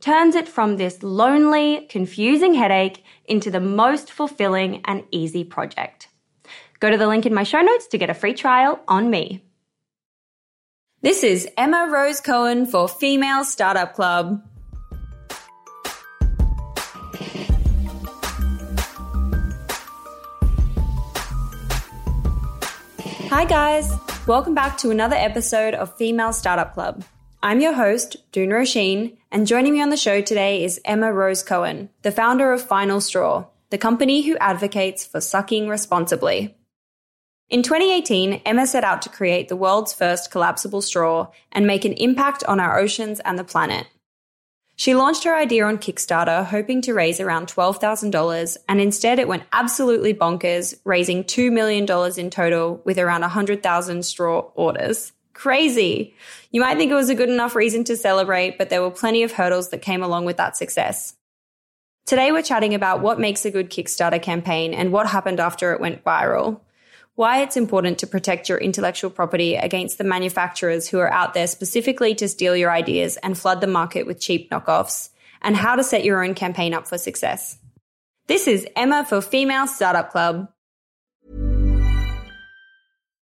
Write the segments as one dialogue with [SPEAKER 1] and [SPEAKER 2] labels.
[SPEAKER 1] turns it from this lonely, confusing headache into the most fulfilling and easy project. Go to the link in my show notes to get a free trial on me. This is Emma Rose Cohen for Female Startup Club. Hi, guys. Welcome back to another episode of Female Startup Club. I'm your host, Doone Roisin, and joining me on the show today is Emma Rose Cohen, the founder of Final Straw, the company who advocates for sucking responsibly. In 2018, Emma set out to create the world's first collapsible straw and make an impact on our oceans and the planet. She launched her idea on Kickstarter, hoping to raise around $12,000, and instead it went absolutely bonkers, raising $2 million in total with around 100,000 straw orders. Crazy! You might think it was a good enough reason to celebrate, but there were plenty of hurdles that came along with that success. Today we're chatting about what makes a good Kickstarter campaign and what happened after it went viral why it's important to protect your intellectual property against the manufacturers who are out there specifically to steal your ideas and flood the market with cheap knockoffs, and how to set your own campaign up for success. This is Emma for Female Startup Club.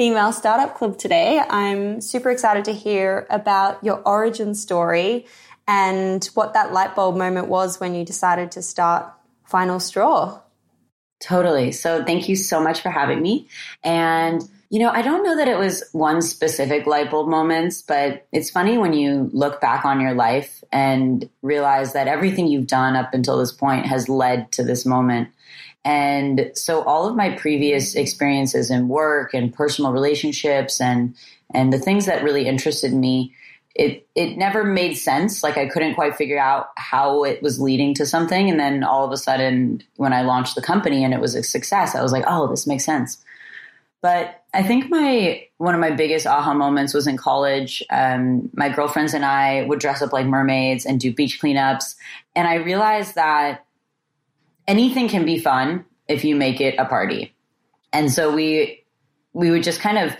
[SPEAKER 1] Female Startup Club today. I'm super excited to hear about your origin story and what that light bulb moment was when you decided to start Final Straw.
[SPEAKER 2] Totally. So, thank you so much for having me. And you know, I don't know that it was one specific light bulb moments, but it's funny when you look back on your life and realize that everything you've done up until this point has led to this moment. And so all of my previous experiences in work and personal relationships and and the things that really interested me, it it never made sense. Like I couldn't quite figure out how it was leading to something. And then all of a sudden when I launched the company and it was a success, I was like, oh, this makes sense. But I think my one of my biggest aha moments was in college. Um, my girlfriends and I would dress up like mermaids and do beach cleanups, and I realized that anything can be fun if you make it a party. And so we we would just kind of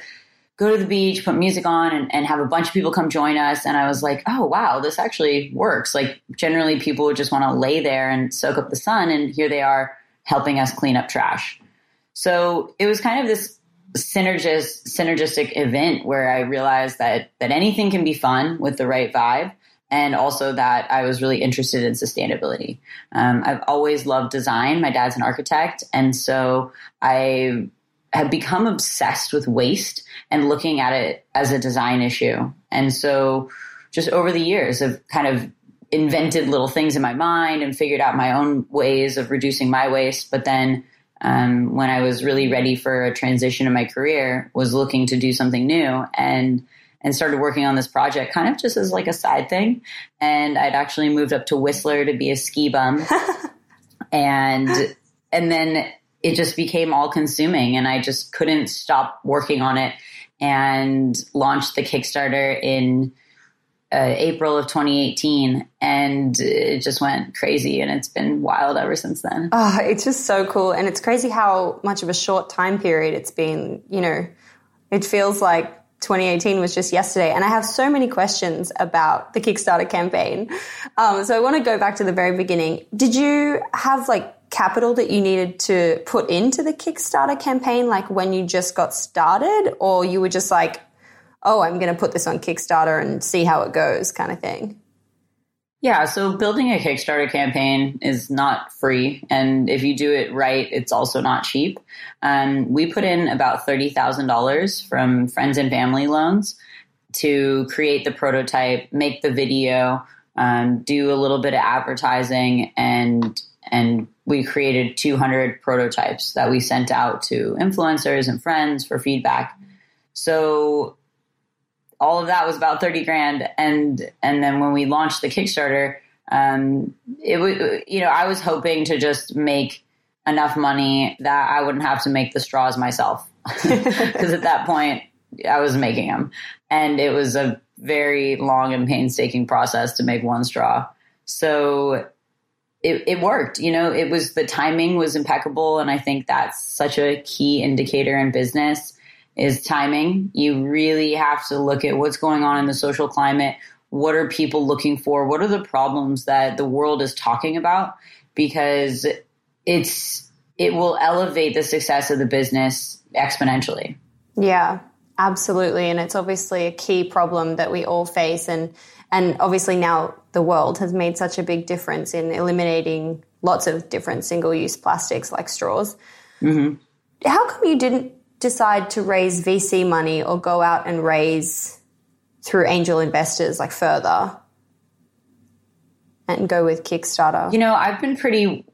[SPEAKER 2] go to the beach, put music on, and, and, have a bunch of people come join us. And I was like, oh wow, this actually works. Like generally, people would just want to lay there and soak up the sun, and here they are helping us clean up trash. So it was kind of this synergist synergistic event where I realized that that anything can be fun with the right vibe and also that I was really interested in sustainability. Um, I've always loved design. My dad's an architect, and so I have become obsessed with waste and looking at it as a design issue. And so, just over the years, I've kind of invented little things in my mind and figured out my own ways of reducing my waste. But then, um, when I was really ready for a transition in my career, was looking to do something new and and started working on this project kind of just as like a side thing. And I'd actually moved up to Whistler to be a ski bum. and and then it just became all consuming and I just couldn't stop working on it and launched the Kickstarter in uh, April of 2018 and it just went crazy and it's been wild ever since then.
[SPEAKER 1] Oh, it's just so cool and it's crazy how much of a short time period it's been, you know. It feels like 2018 was just yesterday, and I have so many questions about the Kickstarter campaign. Um, so I want to go back to the very beginning. Did you have like capital that you needed to put into the Kickstarter campaign, like when you just got started, or you were just like, oh, I'm going to put this on Kickstarter and see how it goes, kind of thing?
[SPEAKER 2] Yeah, so building a Kickstarter campaign is not free. And if you do it right, it's also not cheap. Um, we put in about $30,000 from friends and family loans to create the prototype, make the video, um, do a little bit of advertising, and and we created 200 prototypes that we sent out to influencers and friends for feedback. So all of that was about 30 grand. And, and then when we launched the Kickstarter, um, it was, you know, I was hoping to just make enough money that I wouldn't have to make the straws myself. Cause at that point I was making them and it was a very long and painstaking process to make one straw. So it, it worked, you know, it was the timing was impeccable. And I think that's such a key indicator in business is timing. You really have to look at what's going on in the social climate. What are people looking for? What are the problems that the world is talking about? Because it's it will elevate the success of the business exponentially.
[SPEAKER 1] Yeah, absolutely. And it's obviously a key problem that we all face and and obviously now the world has made such a big difference in eliminating lots of different single use plastics like straws. Mm-hmm. How come you didn't decide to raise VC money or go out and raise through angel investors like further and go with Kickstarter?
[SPEAKER 2] You know, I've been pretty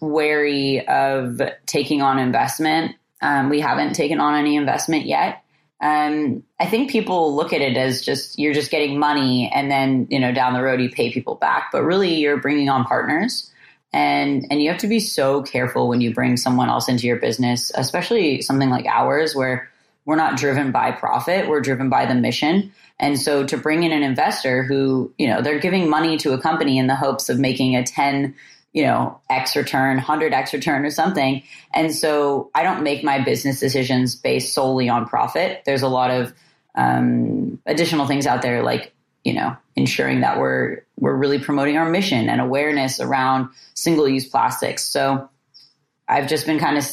[SPEAKER 2] wary of taking on investment. Um, we haven't taken on any investment yet. Um, I think people look at it as just you're just getting money and then you know down the road you pay people back, but really you're bringing on partners and and you have to be so careful when you bring someone else into your business especially something like ours where we're not driven by profit, we're driven by the mission. And so to bring in an investor who, you know, they're giving money to a company in the hopes of making a 10 you know, X return, 100X return or something. And so I don't make my business decisions based solely on profit. There's a lot of um, additional things out there like, you know, ensuring that we're, we're really promoting our mission and awareness around single use plastics. So I've just been kind of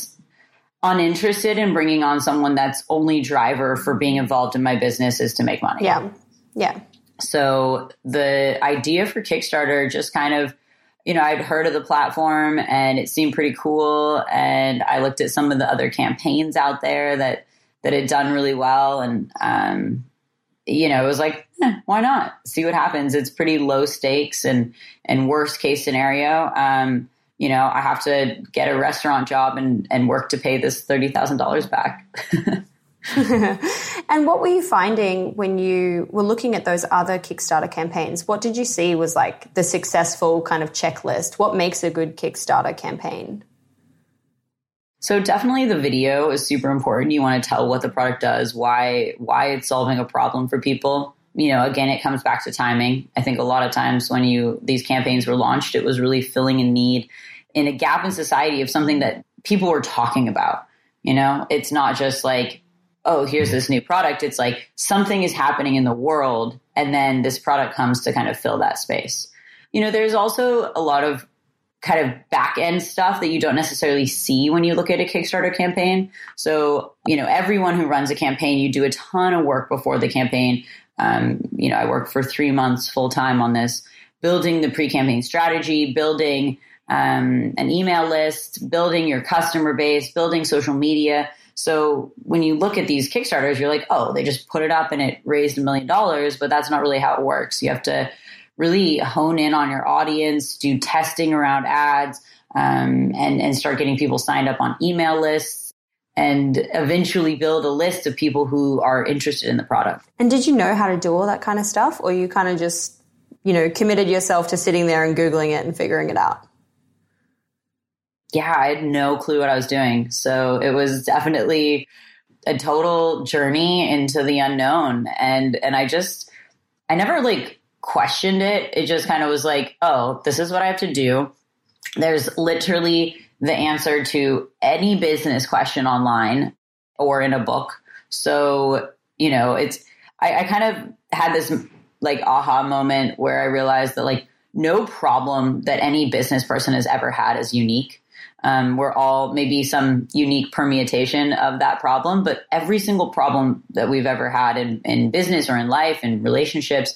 [SPEAKER 2] uninterested in bringing on someone that's only driver for being involved in my business is to make money.
[SPEAKER 1] Yeah. Yeah.
[SPEAKER 2] So the idea for Kickstarter just kind of you know, I'd heard of the platform and it seemed pretty cool. And I looked at some of the other campaigns out there that that had done really well, and um, you know, it was like, eh, why not see what happens? It's pretty low stakes and and worst case scenario. Um, you know, I have to get a restaurant job and and work to pay this thirty thousand dollars back.
[SPEAKER 1] and what were you finding when you were looking at those other Kickstarter campaigns? What did you see was like the successful kind of checklist? What makes a good Kickstarter campaign?
[SPEAKER 2] So definitely the video is super important. You want to tell what the product does, why why it's solving a problem for people. You know, again, it comes back to timing. I think a lot of times when you these campaigns were launched, it was really filling a need in a gap in society of something that people were talking about. You know, it's not just like oh, here's this new product. It's like something is happening in the world, and then this product comes to kind of fill that space. You know, there's also a lot of kind of back end stuff that you don't necessarily see when you look at a Kickstarter campaign. So, you know, everyone who runs a campaign, you do a ton of work before the campaign. Um, you know, I worked for three months full time on this, building the pre campaign strategy, building um, an email list, building your customer base, building social media. So when you look at these Kickstarters, you're like, oh, they just put it up and it raised a million dollars, but that's not really how it works. You have to really hone in on your audience, do testing around ads, um, and and start getting people signed up on email lists, and eventually build a list of people who are interested in the product.
[SPEAKER 1] And did you know how to do all that kind of stuff, or you kind of just you know committed yourself to sitting there and googling it and figuring it out?
[SPEAKER 2] yeah, I had no clue what I was doing. So it was definitely a total journey into the unknown. And, and I just, I never like questioned it. It just kind of was like, oh, this is what I have to do. There's literally the answer to any business question online or in a book. So, you know, it's, I, I kind of had this like aha moment where I realized that like no problem that any business person has ever had is unique. Um, we're all maybe some unique permutation of that problem, but every single problem that we've ever had in, in business or in life and relationships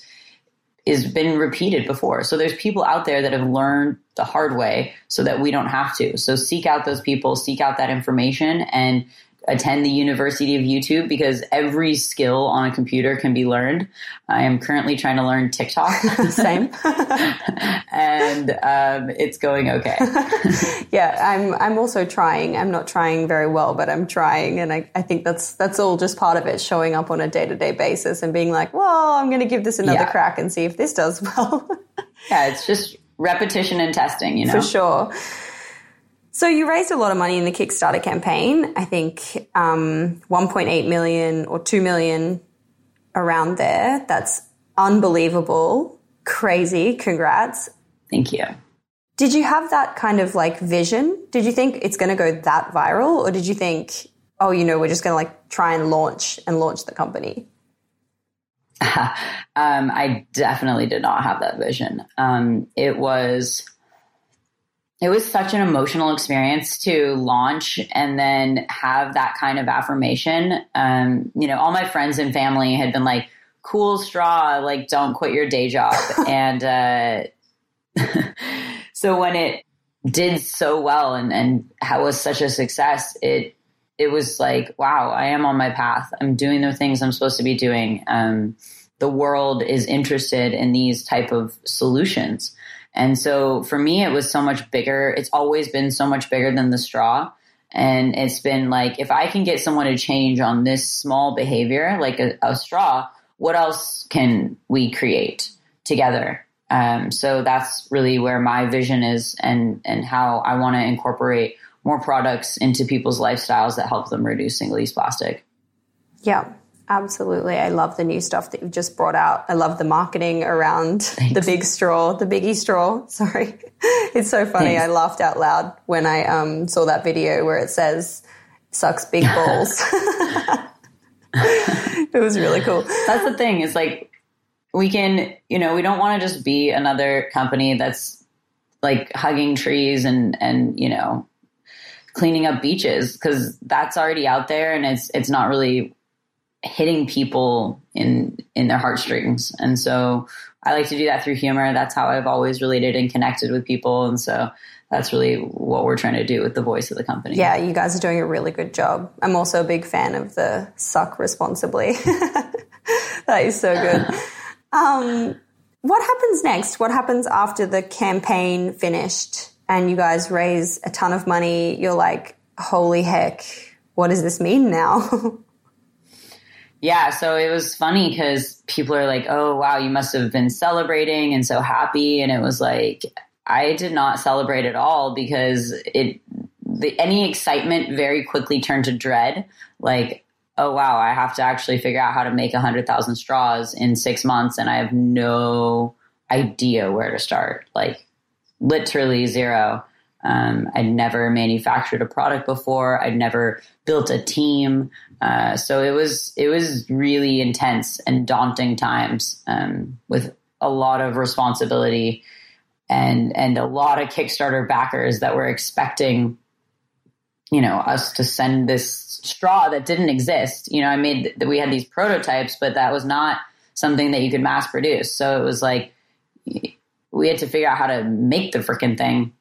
[SPEAKER 2] has been repeated before. So there's people out there that have learned the hard way so that we don't have to. So seek out those people, seek out that information and attend the University of YouTube because every skill on a computer can be learned. I am currently trying to learn TikTok.
[SPEAKER 1] Same.
[SPEAKER 2] and um, it's going okay.
[SPEAKER 1] yeah, I'm I'm also trying. I'm not trying very well, but I'm trying and I, I think that's that's all just part of it, showing up on a day to day basis and being like, well, I'm gonna give this another yeah. crack and see if this does well.
[SPEAKER 2] yeah, it's just repetition and testing, you know.
[SPEAKER 1] For sure. So you raised a lot of money in the Kickstarter campaign. I think um, 1.8 million or 2 million around there. That's unbelievable. Crazy. Congrats.
[SPEAKER 2] Thank you.
[SPEAKER 1] Did you have that kind of like vision? Did you think it's going to go that viral or did you think, oh, you know, we're just going to like try and launch and launch the company?
[SPEAKER 2] um, I definitely did not have that vision. Um, it was it was such an emotional experience to launch and then have that kind of affirmation. Um, you know, all my friends and family had been like, cool straw, like, don't quit your day job. and uh, so when it did so well and, and was such a success, it, it was like, wow, I am on my path. I'm doing the things I'm supposed to be doing. Um, the world is interested in these type of solutions. And so for me, it was so much bigger. It's always been so much bigger than the straw. And it's been like, if I can get someone to change on this small behavior, like a, a straw, what else can we create together? Um, so that's really where my vision is and, and how I want to incorporate more products into people's lifestyles that help them reduce single use plastic.
[SPEAKER 1] Yeah. Absolutely. I love the new stuff that you've just brought out. I love the marketing around Thanks. the big straw, the biggie straw. Sorry. it's so funny. Thanks. I laughed out loud when I um, saw that video where it says, sucks big balls. it was really cool.
[SPEAKER 2] That's the thing. Is like, we can, you know, we don't want to just be another company that's like hugging trees and, and, you know, cleaning up beaches because that's already out there and it's, it's not really hitting people in in their heartstrings. And so i like to do that through humor. That's how i've always related and connected with people. And so that's really what we're trying to do with the voice of the company.
[SPEAKER 1] Yeah you guys are doing a really good job. I'm also a big fan of the suck responsibly. That is so good. Um, what happens next? What happens after the campaign finished and you guys raise a ton of money? You're like holy heck what does this mean now
[SPEAKER 2] yeah, so it was funny because people are like, oh, wow, you must have been celebrating and so happy. And it was like, I did not celebrate at all because it, the, any excitement very quickly turned to dread. Like, oh, wow, I have to actually figure out how to make 100,000 straws in six months and I have no idea where to start. Like, literally zero. Um, I'd never manufactured a product before. I'd never built a team. Uh, so it was it was really intense and daunting times um, with a lot of responsibility and and a lot of Kickstarter backers that were expecting, you know, us to send this straw that didn't exist. You know, I made that we had these prototypes, but that was not something that you could mass produce. So it was like we had to figure out how to make the freaking thing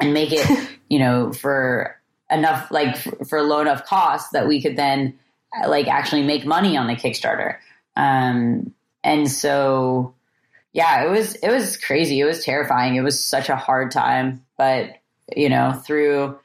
[SPEAKER 2] and make it, you know, for enough, like for, for low enough cost that we could then like actually make money on the Kickstarter. Um, and so, yeah, it was, it was crazy. It was terrifying. It was such a hard time, but you know, through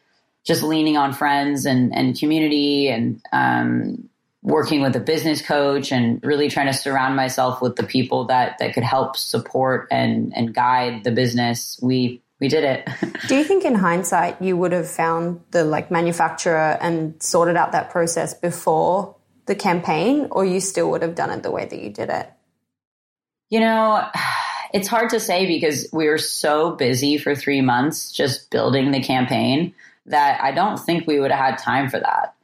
[SPEAKER 2] just leaning on friends and, and community and, um, working with a business coach and really trying to surround myself with the people that that could help support and and guide the business we we did it.
[SPEAKER 1] Do you think in hindsight you would have found the like manufacturer and sorted out that process before the campaign or you still would have done it the way that you did it?
[SPEAKER 2] You know, it's hard to say because we were so busy for 3 months just building the campaign that I don't think we would have had time for that.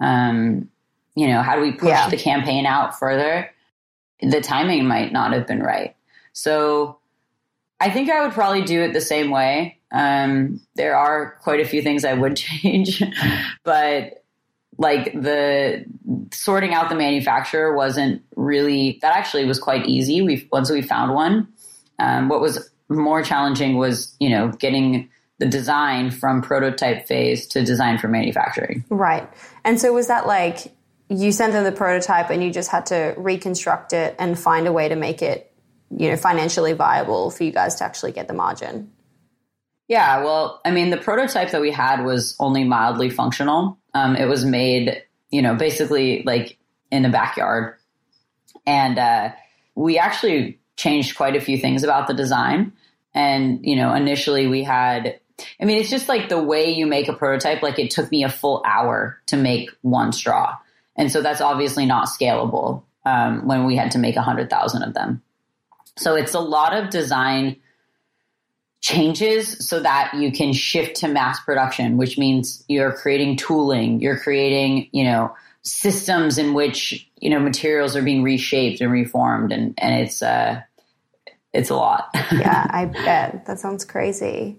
[SPEAKER 2] Um, you know, how do we push yeah. the campaign out further? The timing might not have been right. So I think I would probably do it the same way. Um, there are quite a few things I would change, but like the sorting out the manufacturer wasn't really that actually was quite easy. We once we found one. Um, what was more challenging was you know getting the design from prototype phase to design for manufacturing.
[SPEAKER 1] Right. And so was that like you sent them the prototype and you just had to reconstruct it and find a way to make it you know financially viable for you guys to actually get the margin?
[SPEAKER 2] Yeah, well, I mean, the prototype that we had was only mildly functional. Um, it was made, you know, basically like in the backyard, and uh, we actually changed quite a few things about the design. And you know, initially we had I mean, it's just like the way you make a prototype. Like it took me a full hour to make one straw. And so that's obviously not scalable um, when we had to make a hundred thousand of them. So it's a lot of design changes so that you can shift to mass production, which means you're creating tooling, you're creating, you know, systems in which, you know, materials are being reshaped and reformed and, and it's uh it's a lot.
[SPEAKER 1] yeah, I bet. That sounds crazy.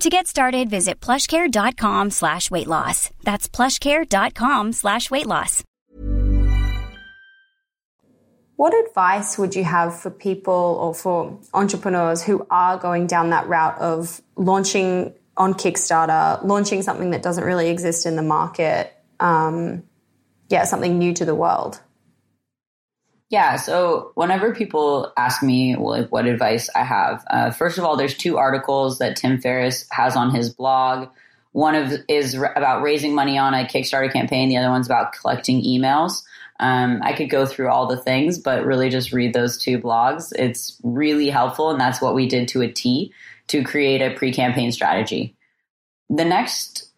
[SPEAKER 3] To get started, visit plushcare.com slash weight loss. That's plushcare.com slash weight loss.
[SPEAKER 1] What advice would you have for people or for entrepreneurs who are going down that route of launching on Kickstarter, launching something that doesn't really exist in the market? Um, yeah, something new to the world.
[SPEAKER 2] Yeah. So whenever people ask me like what advice I have, uh, first of all, there's two articles that Tim Ferriss has on his blog. One of is about raising money on a Kickstarter campaign. The other one's about collecting emails. Um, I could go through all the things, but really just read those two blogs. It's really helpful, and that's what we did to a T to create a pre-campaign strategy. The next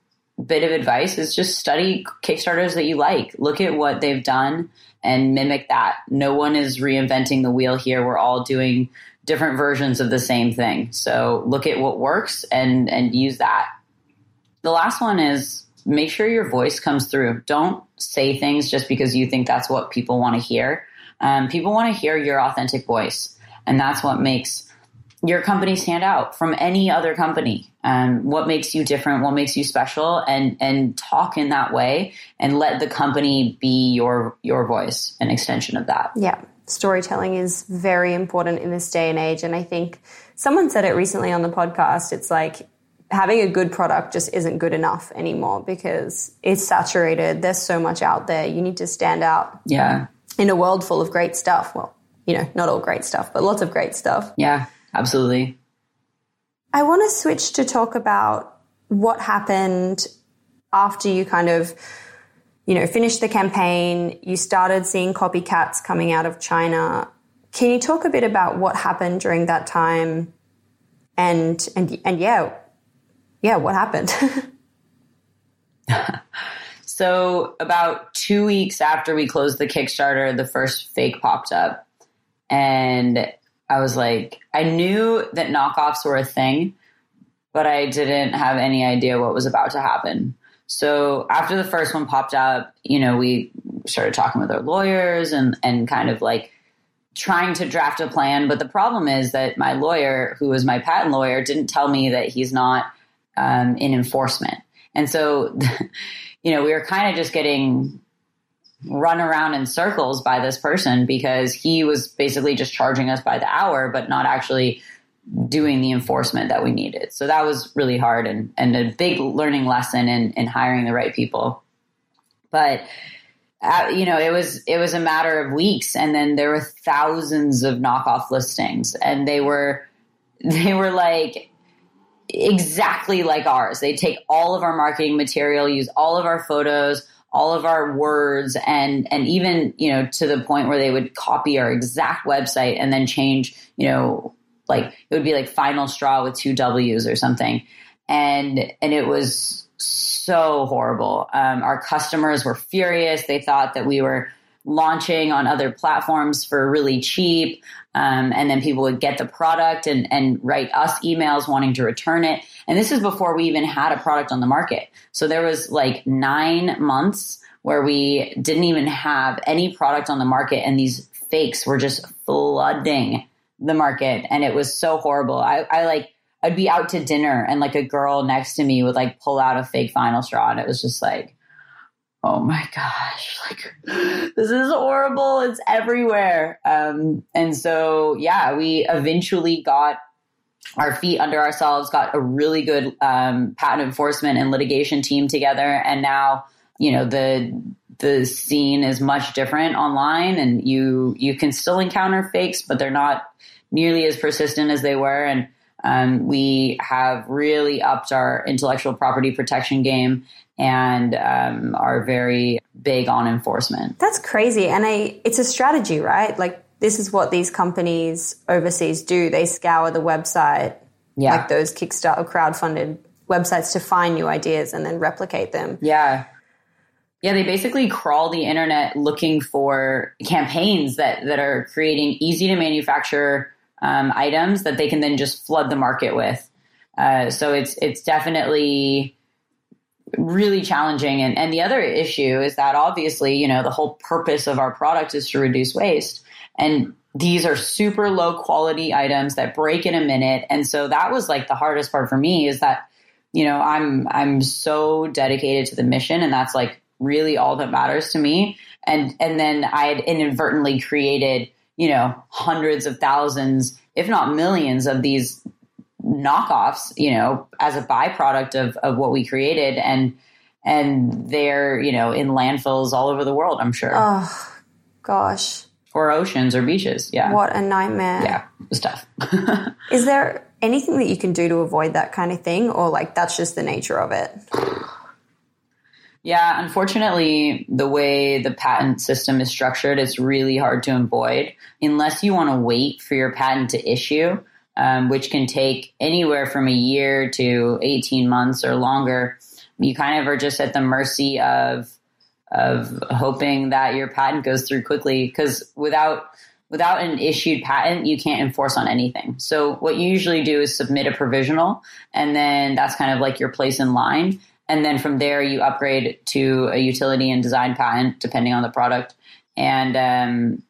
[SPEAKER 2] bit of advice is just study Kickstarters that you like. Look at what they've done and mimic that. No one is reinventing the wheel here. We're all doing different versions of the same thing. So look at what works and and use that. The last one is make sure your voice comes through. Don't say things just because you think that's what people want to hear. Um, people want to hear your authentic voice, and that's what makes your company stand out from any other company. Um, what makes you different? What makes you special? And and talk in that way, and let the company be your your voice, an extension of that.
[SPEAKER 1] Yeah, storytelling is very important in this day and age, and I think someone said it recently on the podcast. It's like having a good product just isn't good enough anymore because it's saturated. There's so much out there. You need to stand out.
[SPEAKER 2] Yeah.
[SPEAKER 1] In a world full of great stuff. Well, you know, not all great stuff, but lots of great stuff.
[SPEAKER 2] Yeah, absolutely.
[SPEAKER 1] I want to switch to talk about what happened after you kind of, you know, finished the campaign. You started seeing copycats coming out of China. Can you talk a bit about what happened during that time? And and and yeah, yeah, what happened?
[SPEAKER 2] so about two weeks after we closed the Kickstarter, the first fake popped up, and I was like, I knew that knockoffs were a thing, but I didn't have any idea what was about to happen. So after the first one popped up, you know, we started talking with our lawyers and and kind of like trying to draft a plan. But the problem is that my lawyer, who was my patent lawyer, didn't tell me that he's not um, in enforcement. And so, you know, we were kind of just getting run around in circles by this person because he was basically just charging us by the hour, but not actually doing the enforcement that we needed. So that was really hard and, and a big learning lesson in, in hiring the right people. But uh, you know, it was it was a matter of weeks, and then there were thousands of knockoff listings, and they were they were like exactly like ours. They take all of our marketing material, use all of our photos, all of our words, and and even you know to the point where they would copy our exact website and then change you know like it would be like final straw with two W's or something, and and it was so horrible. Um, our customers were furious. They thought that we were launching on other platforms for really cheap. Um, and then people would get the product and, and write us emails wanting to return it. And this is before we even had a product on the market. So there was like nine months where we didn't even have any product on the market and these fakes were just flooding the market. And it was so horrible. I, I like, I'd be out to dinner and like a girl next to me would like pull out a fake final straw and it was just like, oh my gosh, like this is horrible. It's everywhere. Um, and so, yeah, we eventually got our feet under ourselves, got a really good um, patent enforcement and litigation team together. And now, you know, the the scene is much different online and you you can still encounter fakes, but they're not nearly as persistent as they were. And um, we have really upped our intellectual property protection game and um, are very big on enforcement.
[SPEAKER 1] That's crazy, and I, it's a strategy, right? Like this is what these companies overseas do. They scour the website,
[SPEAKER 2] yeah.
[SPEAKER 1] like those Kickstarter crowdfunded websites, to find new ideas and then replicate them.
[SPEAKER 2] Yeah. Yeah, they basically crawl the internet looking for campaigns that, that are creating easy to manufacture um, items that they can then just flood the market with. Uh, so it's it's definitely really challenging. And, and the other issue is that obviously, you know, the whole purpose of our product is to reduce waste. And these are super low quality items that break in a minute. And so that was like the hardest part for me is that, you know, I'm I'm so dedicated to the mission and that's like really all that matters to me. And and then I had inadvertently created, you know, hundreds of thousands, if not millions of these knockoffs, you know, as a byproduct of, of what we created and and they're, you know, in landfills all over the world, I'm sure.
[SPEAKER 1] Oh gosh.
[SPEAKER 2] Or oceans or beaches. Yeah.
[SPEAKER 1] What a nightmare.
[SPEAKER 2] Yeah. It's tough.
[SPEAKER 1] Is there anything that you can do to avoid that kind of thing? Or like that's just the nature of it?
[SPEAKER 2] Yeah, unfortunately, the way the patent system is structured, it's really hard to avoid unless you want to wait for your patent to issue um, which can take anywhere from a year to 18 months or longer. You kind of are just at the mercy of of hoping that your patent goes through quickly because without without an issued patent you can't enforce on anything so what you usually do is submit a provisional and then that's kind of like your place in line and then from there you upgrade to a utility and design patent depending on the product and um,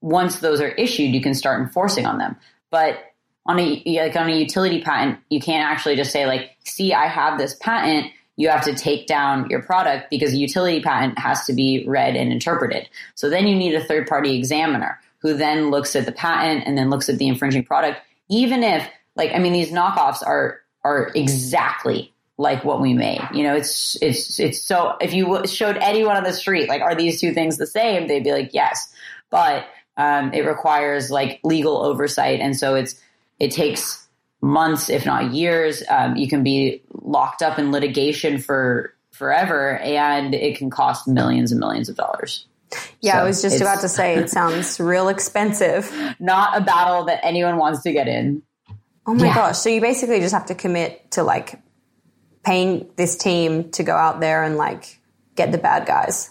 [SPEAKER 2] once those are issued you can start enforcing on them but on a like on a utility patent, you can't actually just say like, "See, I have this patent." You have to take down your product because a utility patent has to be read and interpreted. So then you need a third party examiner who then looks at the patent and then looks at the infringing product. Even if, like, I mean, these knockoffs are are exactly like what we made. You know, it's it's it's so. If you showed anyone on the street, like, are these two things the same? They'd be like, yes, but um, it requires like legal oversight, and so it's it takes months, if not years. Um, you can be locked up in litigation for forever, and it can cost millions and millions of dollars.
[SPEAKER 1] Yeah, so I was just about to say it sounds real expensive.
[SPEAKER 2] Not a battle that anyone wants to get in.
[SPEAKER 1] Oh my yeah. gosh. So you basically just have to commit to like paying this team to go out there and like get the bad guys.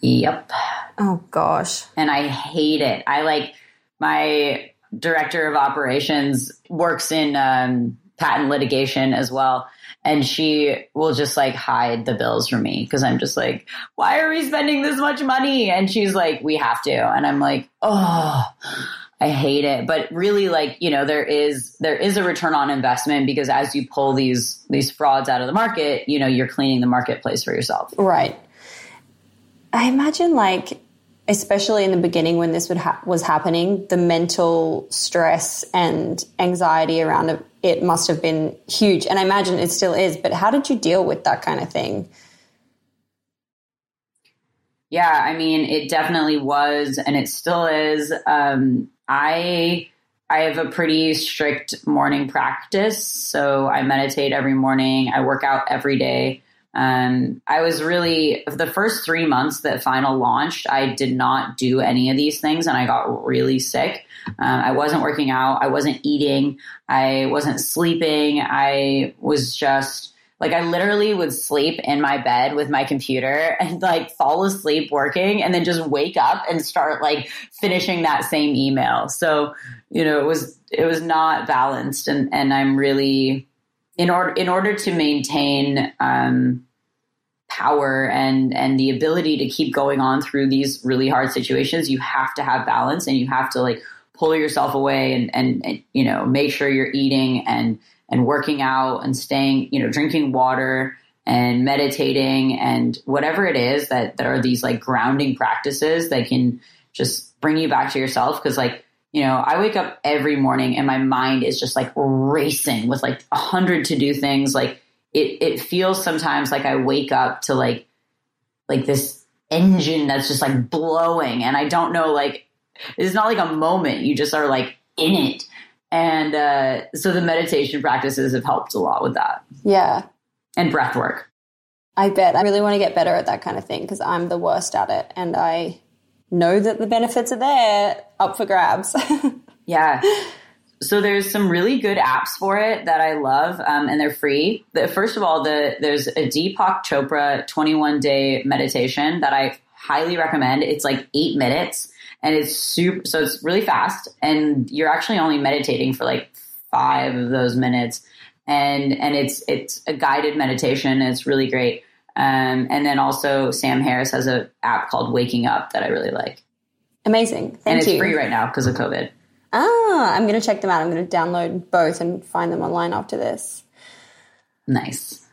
[SPEAKER 2] Yep.
[SPEAKER 1] Oh gosh.
[SPEAKER 2] And I hate it. I like my director of operations works in um, patent litigation as well. And she will just like hide the bills from me because I'm just like, why are we spending this much money? And she's like, we have to. And I'm like, oh, I hate it. But really like, you know, there is, there is a return on investment because as you pull these, these frauds out of the market, you know, you're cleaning the marketplace for yourself.
[SPEAKER 1] Right. I imagine like especially in the beginning when this ha- was happening, the mental stress and anxiety around it must have been huge. And I imagine it still is. But how did you deal with that kind of thing?
[SPEAKER 2] Yeah, I mean, it definitely was, and it still is. Um, I I have a pretty strict morning practice, so I meditate every morning. I work out every day. Um, I was really the first three months that Final launched. I did not do any of these things, and I got really sick. Um, I wasn't working out. I wasn't eating. I wasn't sleeping. I was just Like I literally would sleep in my bed with my computer and like fall asleep working and then just wake up and start like finishing that same email. So, you know, it was it was not balanced and and I'm really in order in order to maintain um power and and the ability to keep going on through these really hard situations, you have to have balance and you have to like pull yourself away and, and, and you know make sure you're eating and and working out and staying you know drinking water and meditating and whatever it is that that are these like grounding practices that can just bring you back to yourself because like you know i wake up every morning and my mind is just like racing with like a hundred to do things like it it feels sometimes like i wake up to like like this engine that's just like blowing and i don't know like it's not like a moment. You just are like in it. And uh, so the meditation practices have helped a lot with that.
[SPEAKER 1] Yeah.
[SPEAKER 2] And breath work.
[SPEAKER 1] I bet. I really want to get better at that kind of thing because I'm the worst at it. And I know that the benefits are there up for grabs.
[SPEAKER 2] yeah. So there's some really good apps for it that I love, um, and they're free. The, first of all, the there's a Deepak Chopra 21 day meditation that I highly recommend. It's like eight minutes and it's super so it's really fast. And you're actually only meditating for like five of those minutes. And and it's it's a guided meditation. It's really great. Um, and then also sam harris has an app called waking up that i really like.
[SPEAKER 1] Amazing. Thank
[SPEAKER 2] and it's
[SPEAKER 1] you.
[SPEAKER 2] free right now because of covid.
[SPEAKER 1] Ah i'm going to check them out. I'm going to download both and find them online after this.
[SPEAKER 2] Nice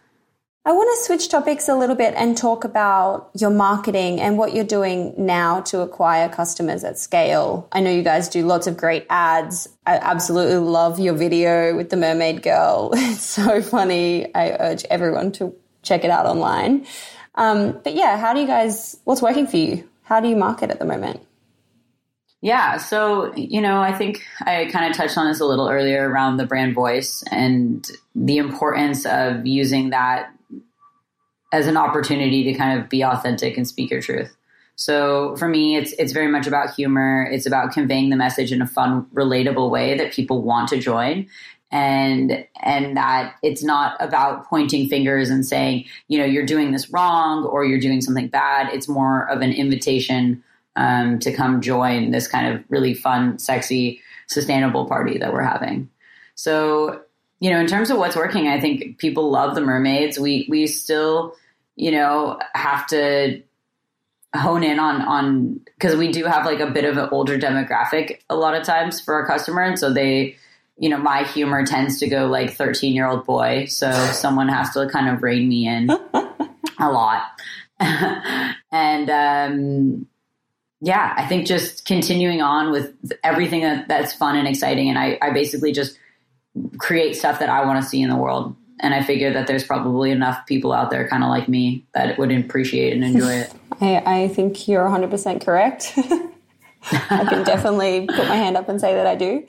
[SPEAKER 1] I want to switch topics a little bit and talk about your marketing and what you're doing now to acquire customers at scale. I know you guys do lots of great ads. I absolutely love your video with the mermaid girl. It's so funny. I urge everyone to check it out online. Um, but yeah, how do you guys, what's working for you? How do you market at the moment?
[SPEAKER 2] Yeah, so, you know, I think I kind of touched on this a little earlier around the brand voice and the importance of using that as an opportunity to kind of be authentic and speak your truth. So for me, it's it's very much about humor. It's about conveying the message in a fun, relatable way that people want to join, and and that it's not about pointing fingers and saying, you know, you're doing this wrong or you're doing something bad. It's more of an invitation um, to come join this kind of really fun, sexy, sustainable party that we're having. So you know, in terms of what's working, I think people love the mermaids. We we still you know, have to hone in on on because we do have like a bit of an older demographic a lot of times for our customer. And so they you know my humor tends to go like 13 year old boy. So someone has to kind of rein me in a lot. And um yeah i think just continuing on with everything that, that's fun and exciting. And I, I basically just create stuff that i want to see in the world and I figure that there's probably enough people out there kind of like me that would appreciate and enjoy it.
[SPEAKER 1] I, I think you're 100% correct. I can definitely put my hand up and say that I do.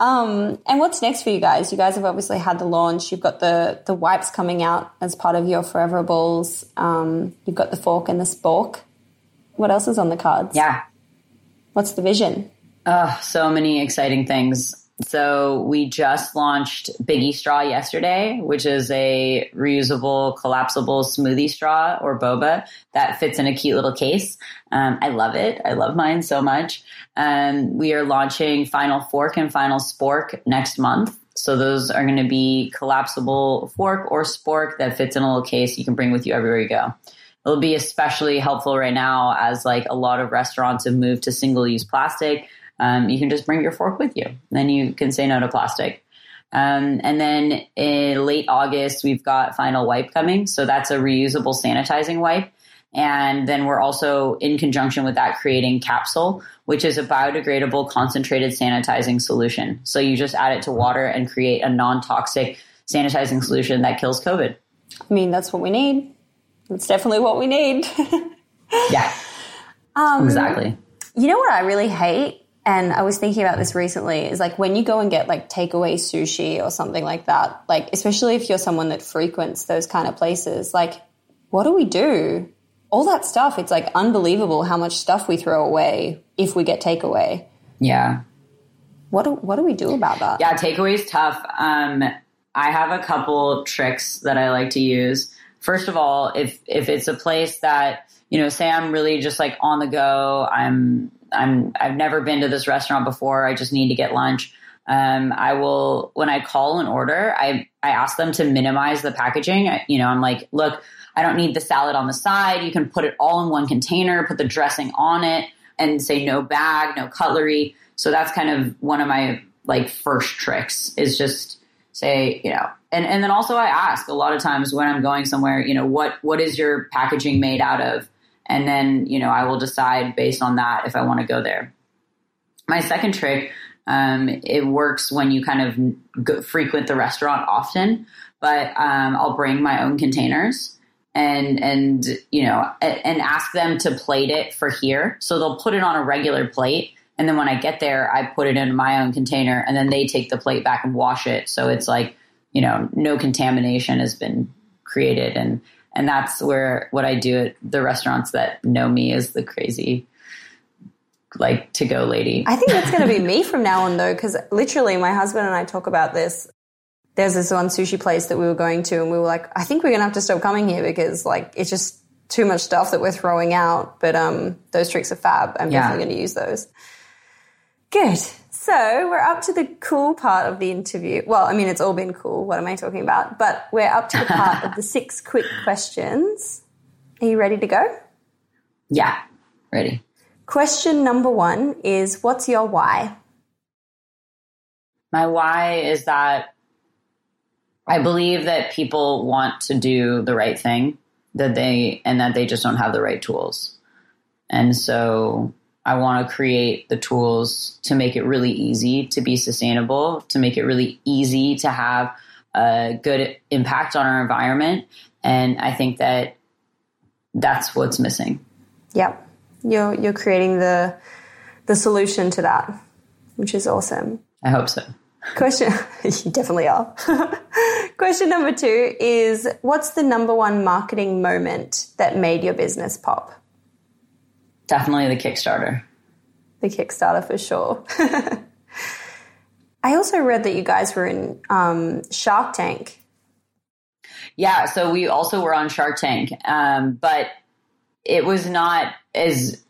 [SPEAKER 1] Um, and what's next for you guys? You guys have obviously had the launch. You've got the the wipes coming out as part of your Foreverables. Um, you've got the fork and the spork. What else is on the cards?
[SPEAKER 2] Yeah.
[SPEAKER 1] What's the vision?
[SPEAKER 2] Oh, so many exciting things. So we just launched Biggie Straw yesterday, which is a reusable, collapsible smoothie straw or boba that fits in a cute little case. Um, I love it. I love mine so much. Um, we are launching Final Fork and Final Spork next month. So those are going to be collapsible fork or spork that fits in a little case you can bring with you everywhere you go. It'll be especially helpful right now as like a lot of restaurants have moved to single use plastic um, you can just bring your fork with you. Then you can say no to plastic. Um, and then in late August, we've got Final Wipe coming. So that's a reusable sanitizing wipe. And then we're also in conjunction with that creating Capsule, which is a biodegradable concentrated sanitizing solution. So you just add it to water and create a non toxic sanitizing solution that kills COVID.
[SPEAKER 1] I mean, that's what we need. That's definitely what we need.
[SPEAKER 2] yeah. Um, exactly.
[SPEAKER 1] You know what I really hate? And I was thinking about this recently is like when you go and get like takeaway sushi or something like that, like especially if you're someone that frequents those kind of places, like what do we do? All that stuff, it's like unbelievable how much stuff we throw away if we get takeaway.
[SPEAKER 2] Yeah.
[SPEAKER 1] What do, what do we do about that?
[SPEAKER 2] Yeah, takeaway is tough. Um, I have a couple tricks that I like to use. First of all, if if it's a place that you know, say I'm really just like on the go, I'm I'm I've never been to this restaurant before. I just need to get lunch. Um, I will when I call an order, I I ask them to minimize the packaging. I, you know, I'm like, look, I don't need the salad on the side. You can put it all in one container, put the dressing on it, and say no bag, no cutlery. So that's kind of one of my like first tricks is just say, you know, and, and then also I ask a lot of times when I'm going somewhere, you know, what what is your packaging made out of? And then, you know, I will decide based on that if I want to go there. My second trick, um, it works when you kind of go, frequent the restaurant often, but um, I'll bring my own containers and and you know and ask them to plate it for here. So they'll put it on a regular plate, and then when I get there, I put it in my own container, and then they take the plate back and wash it. So it's like you know no contamination has been created, and and that's where what I do at the restaurants that know me is the crazy like to go lady.
[SPEAKER 1] I think that's going to be me from now on though, because literally my husband and I talk about this. There's this one sushi place that we were going to, and we were like, I think we're going to have to stop coming here because like it's just too much stuff that we're throwing out. But um, those tricks are fab. I'm yeah. definitely going to use those. Good. So we're up to the cool part of the interview. Well, I mean, it's all been cool. What am I talking about? But we're up to the part of the six quick questions. Are you ready to go?
[SPEAKER 2] Yeah, ready.
[SPEAKER 1] Question number one is What's your why?
[SPEAKER 2] My why is that I believe that people want to do the right thing, that they, and that they just don't have the right tools. And so I want to create the tools to make it really easy to be sustainable, to make it really easy to have a good impact on our environment. And I think that that's what's missing.
[SPEAKER 1] Yep. You're you're creating the the solution to that, which is awesome.
[SPEAKER 2] I hope so.
[SPEAKER 1] Question you definitely are. Question number 2 is what's the number one marketing moment that made your business pop?
[SPEAKER 2] Definitely the Kickstarter.
[SPEAKER 1] The Kickstarter for sure. I also read that you guys were in um, Shark Tank.
[SPEAKER 2] Yeah, so we also were on Shark Tank, um, but it was not as.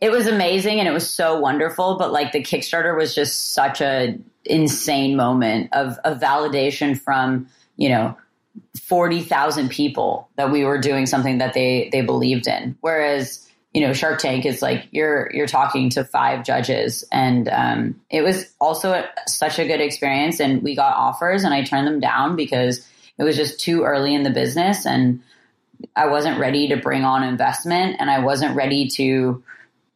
[SPEAKER 2] It was amazing and it was so wonderful, but like the Kickstarter was just such a insane moment of, of validation from you know 40,000 people that we were doing something that they they believed in. Whereas you know, Shark Tank is like you're you're talking to five judges, and um, it was also a, such a good experience. And we got offers, and I turned them down because it was just too early in the business, and I wasn't ready to bring on investment, and I wasn't ready to,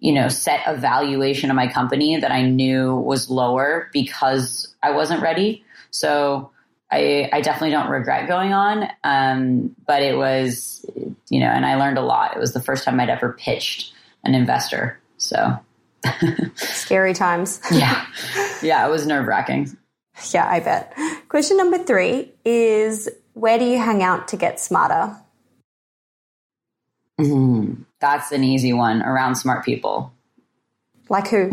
[SPEAKER 2] you know, set a valuation of my company that I knew was lower because I wasn't ready. So I, I definitely don't regret going on. Um, but it was, you know, and I learned a lot. It was the first time I'd ever pitched an investor. So
[SPEAKER 1] scary times.
[SPEAKER 2] yeah. Yeah. It was nerve wracking.
[SPEAKER 1] Yeah, I bet. Question number three is where do you hang out to get smarter?
[SPEAKER 2] Mm, that's an easy one around smart people.
[SPEAKER 1] Like who?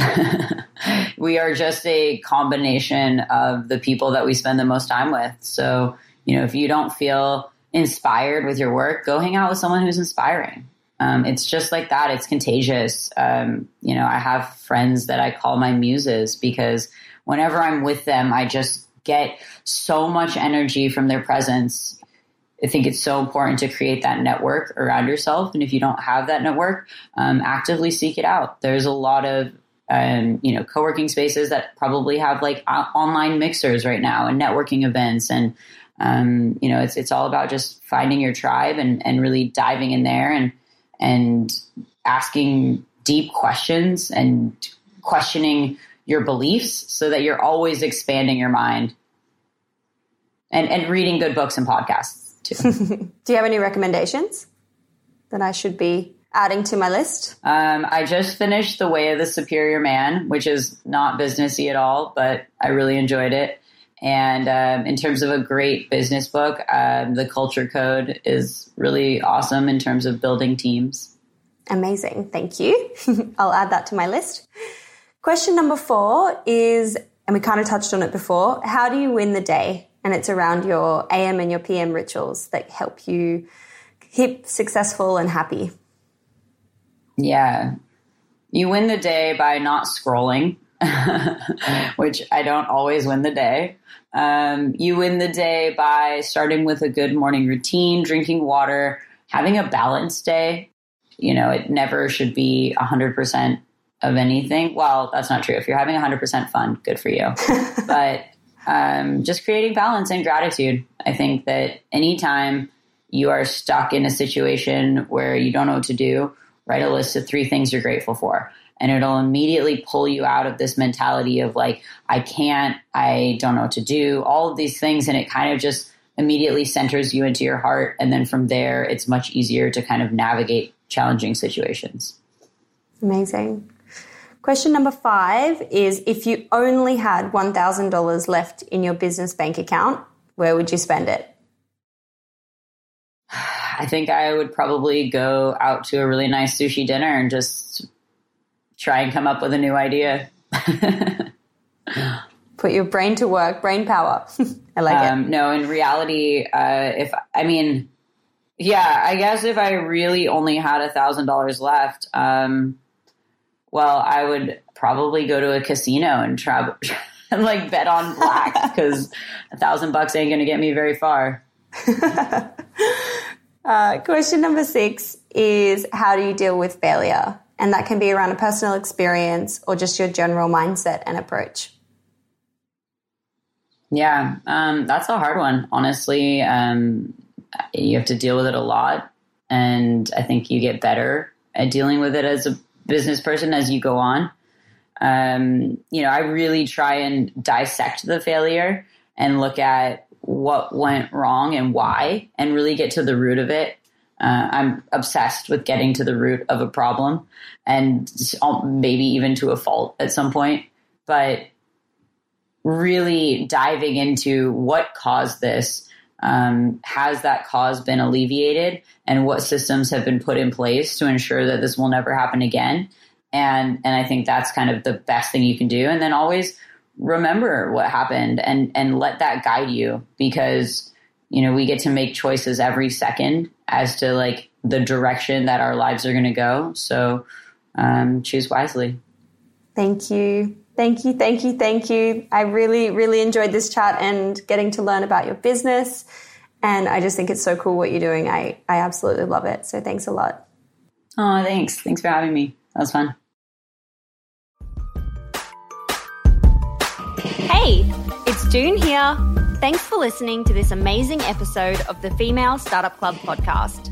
[SPEAKER 2] we are just a combination of the people that we spend the most time with. So, you know, if you don't feel inspired with your work, go hang out with someone who's inspiring. Um, it's just like that. It's contagious. Um, you know, I have friends that I call my muses because whenever I'm with them, I just get so much energy from their presence. I think it's so important to create that network around yourself. And if you don't have that network, um, actively seek it out. There's a lot of um, you know, co-working spaces that probably have like online mixers right now and networking events. And, um, you know, it's, it's all about just finding your tribe and, and really diving in there and, and asking deep questions and questioning your beliefs so that you're always expanding your mind and, and reading good books and podcasts too.
[SPEAKER 1] Do you have any recommendations that I should be adding to my list?
[SPEAKER 2] Um, I just finished The Way of the Superior Man, which is not businessy at all, but I really enjoyed it. And um, in terms of a great business book, um, The Culture Code is really awesome in terms of building teams.
[SPEAKER 1] Amazing. Thank you. I'll add that to my list. Question number four is, and we kind of touched on it before, how do you win the day?
[SPEAKER 4] And it's around your AM and your PM rituals that help you keep successful and happy.
[SPEAKER 2] Yeah. You win the day by not scrolling, which I don't always win the day. Um, you win the day by starting with a good morning routine, drinking water, having a balanced day. You know, it never should be 100% of anything. Well, that's not true. If you're having 100% fun, good for you. but um, just creating balance and gratitude. I think that anytime you are stuck in a situation where you don't know what to do, write a list of three things you're grateful for. And it'll immediately pull you out of this mentality of like, I can't, I don't know what to do, all of these things. And it kind of just immediately centers you into your heart. And then from there, it's much easier to kind of navigate challenging situations.
[SPEAKER 4] Amazing. Question number five is if you only had $1,000 left in your business bank account, where would you spend it?
[SPEAKER 2] I think I would probably go out to a really nice sushi dinner and just try and come up with a new idea.
[SPEAKER 4] Put your brain to work, brain power. I like um,
[SPEAKER 2] it. No, in reality, uh, if I mean, yeah, I guess if I really only had a thousand dollars left, um, well, I would probably go to a casino and travel and like bet on black because a thousand bucks ain't going to get me very far.
[SPEAKER 4] uh, question number six is how do you deal with failure? And that can be around a personal experience or just your general mindset and approach.
[SPEAKER 2] Yeah, um, that's a hard one. Honestly, um, you have to deal with it a lot, and I think you get better at dealing with it as a business person as you go on. Um, you know, I really try and dissect the failure and look at what went wrong and why, and really get to the root of it. Uh, I'm obsessed with getting to the root of a problem and maybe even to a fault at some point. But really diving into what caused this. Um, has that cause been alleviated and what systems have been put in place to ensure that this will never happen again? And, and I think that's kind of the best thing you can do. And then always remember what happened and, and let that guide you because, you know, we get to make choices every second as to like the direction that our lives are going to go. So, um, choose wisely.
[SPEAKER 4] Thank you. Thank you, thank you, thank you. I really, really enjoyed this chat and getting to learn about your business. And I just think it's so cool what you're doing. I, I absolutely love it. So thanks a lot.
[SPEAKER 2] Oh, thanks. Thanks for having me. That was fun.
[SPEAKER 1] Hey, it's Doone here. Thanks for listening to this amazing episode of the Female Startup Club podcast.